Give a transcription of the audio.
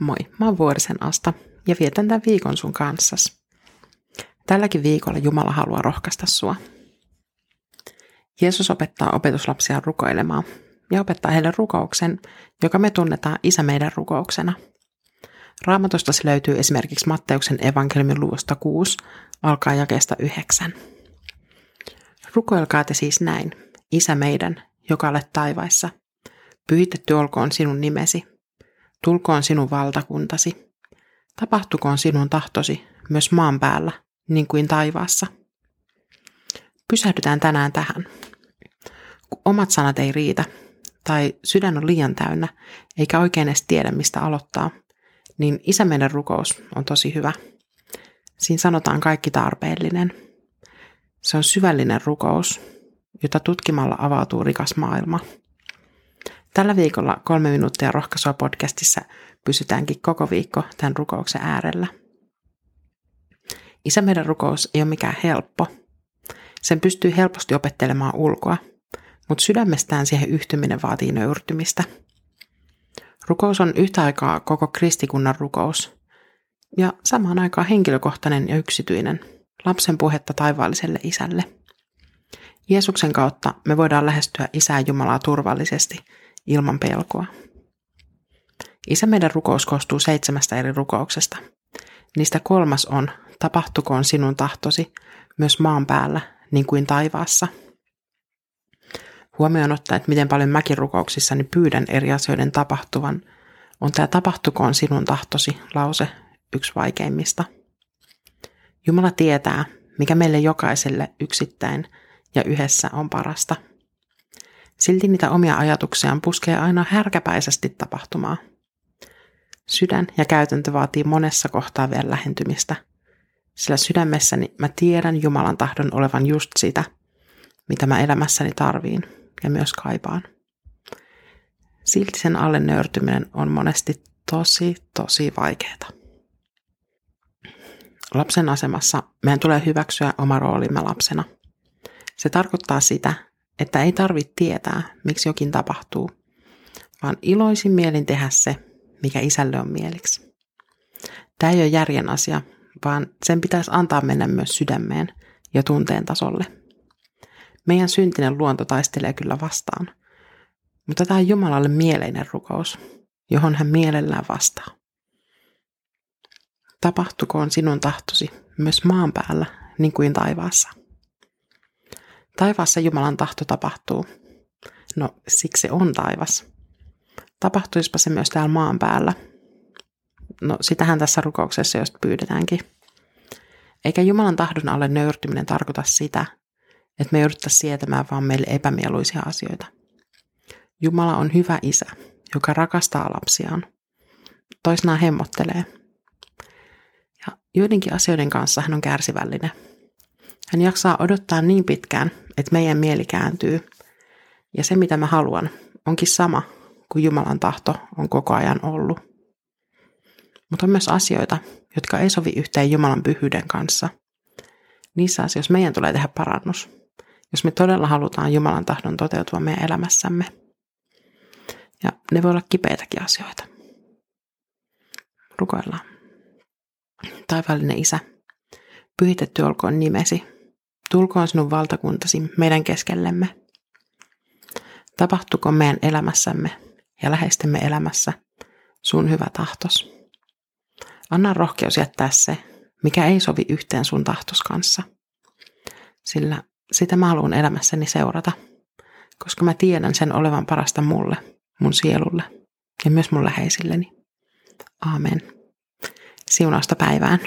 Moi, mä oon Vuorisen Asta ja vietän tämän viikon sun kanssas. Tälläkin viikolla Jumala haluaa rohkaista sua. Jeesus opettaa opetuslapsia rukoilemaan ja opettaa heille rukouksen, joka me tunnetaan Isä meidän rukouksena. Raamatusta se löytyy esimerkiksi Matteuksen evankeliumin luvusta 6, alkaa jakeesta 9. Rukoilkaa te siis näin, Isä meidän, joka olet taivaissa. Pyhitetty olkoon sinun nimesi, Tulkoon sinun valtakuntasi. Tapahtukoon sinun tahtosi myös maan päällä, niin kuin taivaassa. Pysähdytään tänään tähän. Kun omat sanat ei riitä, tai sydän on liian täynnä, eikä oikein edes tiedä, mistä aloittaa, niin isä meidän rukous on tosi hyvä. Siinä sanotaan kaikki tarpeellinen. Se on syvällinen rukous, jota tutkimalla avautuu rikas maailma – Tällä viikolla kolme minuuttia rohkaisua podcastissa pysytäänkin koko viikko tämän rukouksen äärellä. Isä meidän rukous ei ole mikään helppo. Sen pystyy helposti opettelemaan ulkoa, mutta sydämestään siihen yhtyminen vaatii nöyrtymistä. Rukous on yhtä aikaa koko kristikunnan rukous ja samaan aikaan henkilökohtainen ja yksityinen, lapsen puhetta taivaalliselle isälle. Jeesuksen kautta me voidaan lähestyä Isää Jumalaa turvallisesti – ilman pelkoa. Isä meidän rukous koostuu seitsemästä eri rukouksesta. Niistä kolmas on, tapahtukoon sinun tahtosi, myös maan päällä, niin kuin taivaassa. Huomioon ottaa, että miten paljon mäkin rukouksissani pyydän eri asioiden tapahtuvan, on tämä tapahtukoon sinun tahtosi lause yksi vaikeimmista. Jumala tietää, mikä meille jokaiselle yksittäin ja yhdessä on parasta – Silti niitä omia ajatuksiaan puskee aina härkäpäisesti tapahtumaa. Sydän ja käytäntö vaatii monessa kohtaa vielä lähentymistä, sillä sydämessäni mä tiedän Jumalan tahdon olevan just sitä, mitä mä elämässäni tarviin ja myös kaipaan. Silti sen alle nöyrtyminen on monesti tosi, tosi vaikeaa. Lapsen asemassa meidän tulee hyväksyä oma roolimme lapsena. Se tarkoittaa sitä, että ei tarvitse tietää, miksi jokin tapahtuu, vaan iloisin mielin tehdä se, mikä isälle on mieliksi. Tämä ei ole järjen asia, vaan sen pitäisi antaa mennä myös sydämeen ja tunteen tasolle. Meidän syntinen luonto taistelee kyllä vastaan, mutta tämä on Jumalalle mieleinen rukous, johon hän mielellään vastaa. Tapahtukoon sinun tahtosi myös maan päällä niin kuin taivaassa. Taivaassa Jumalan tahto tapahtuu. No, siksi se on taivas. Tapahtuispa se myös täällä maan päällä. No, sitähän tässä rukouksessa just pyydetäänkin. Eikä Jumalan tahdon alle nöyrtyminen tarkoita sitä, että me jouduttaisiin sietämään vaan meille epämieluisia asioita. Jumala on hyvä isä, joka rakastaa lapsiaan. Toisinaan hemmottelee. Ja joidenkin asioiden kanssa hän on kärsivällinen – hän jaksaa odottaa niin pitkään, että meidän mieli kääntyy. Ja se, mitä mä haluan, onkin sama kuin Jumalan tahto on koko ajan ollut. Mutta on myös asioita, jotka ei sovi yhteen Jumalan pyhyyden kanssa. Niissä asioissa meidän tulee tehdä parannus, jos me todella halutaan Jumalan tahdon toteutua meidän elämässämme. Ja ne voi olla kipeitäkin asioita. Rukoillaan. Taivaallinen Isä, pyhitetty olkoon nimesi, Tulkoon sinun valtakuntasi meidän keskellemme. Tapahtuko meidän elämässämme ja läheistemme elämässä sun hyvä tahtos. Anna rohkeus jättää se, mikä ei sovi yhteen sun tahtos kanssa. Sillä sitä mä haluan elämässäni seurata, koska mä tiedän sen olevan parasta mulle, mun sielulle ja myös mun läheisilleni. Aamen. Siunausta päivään.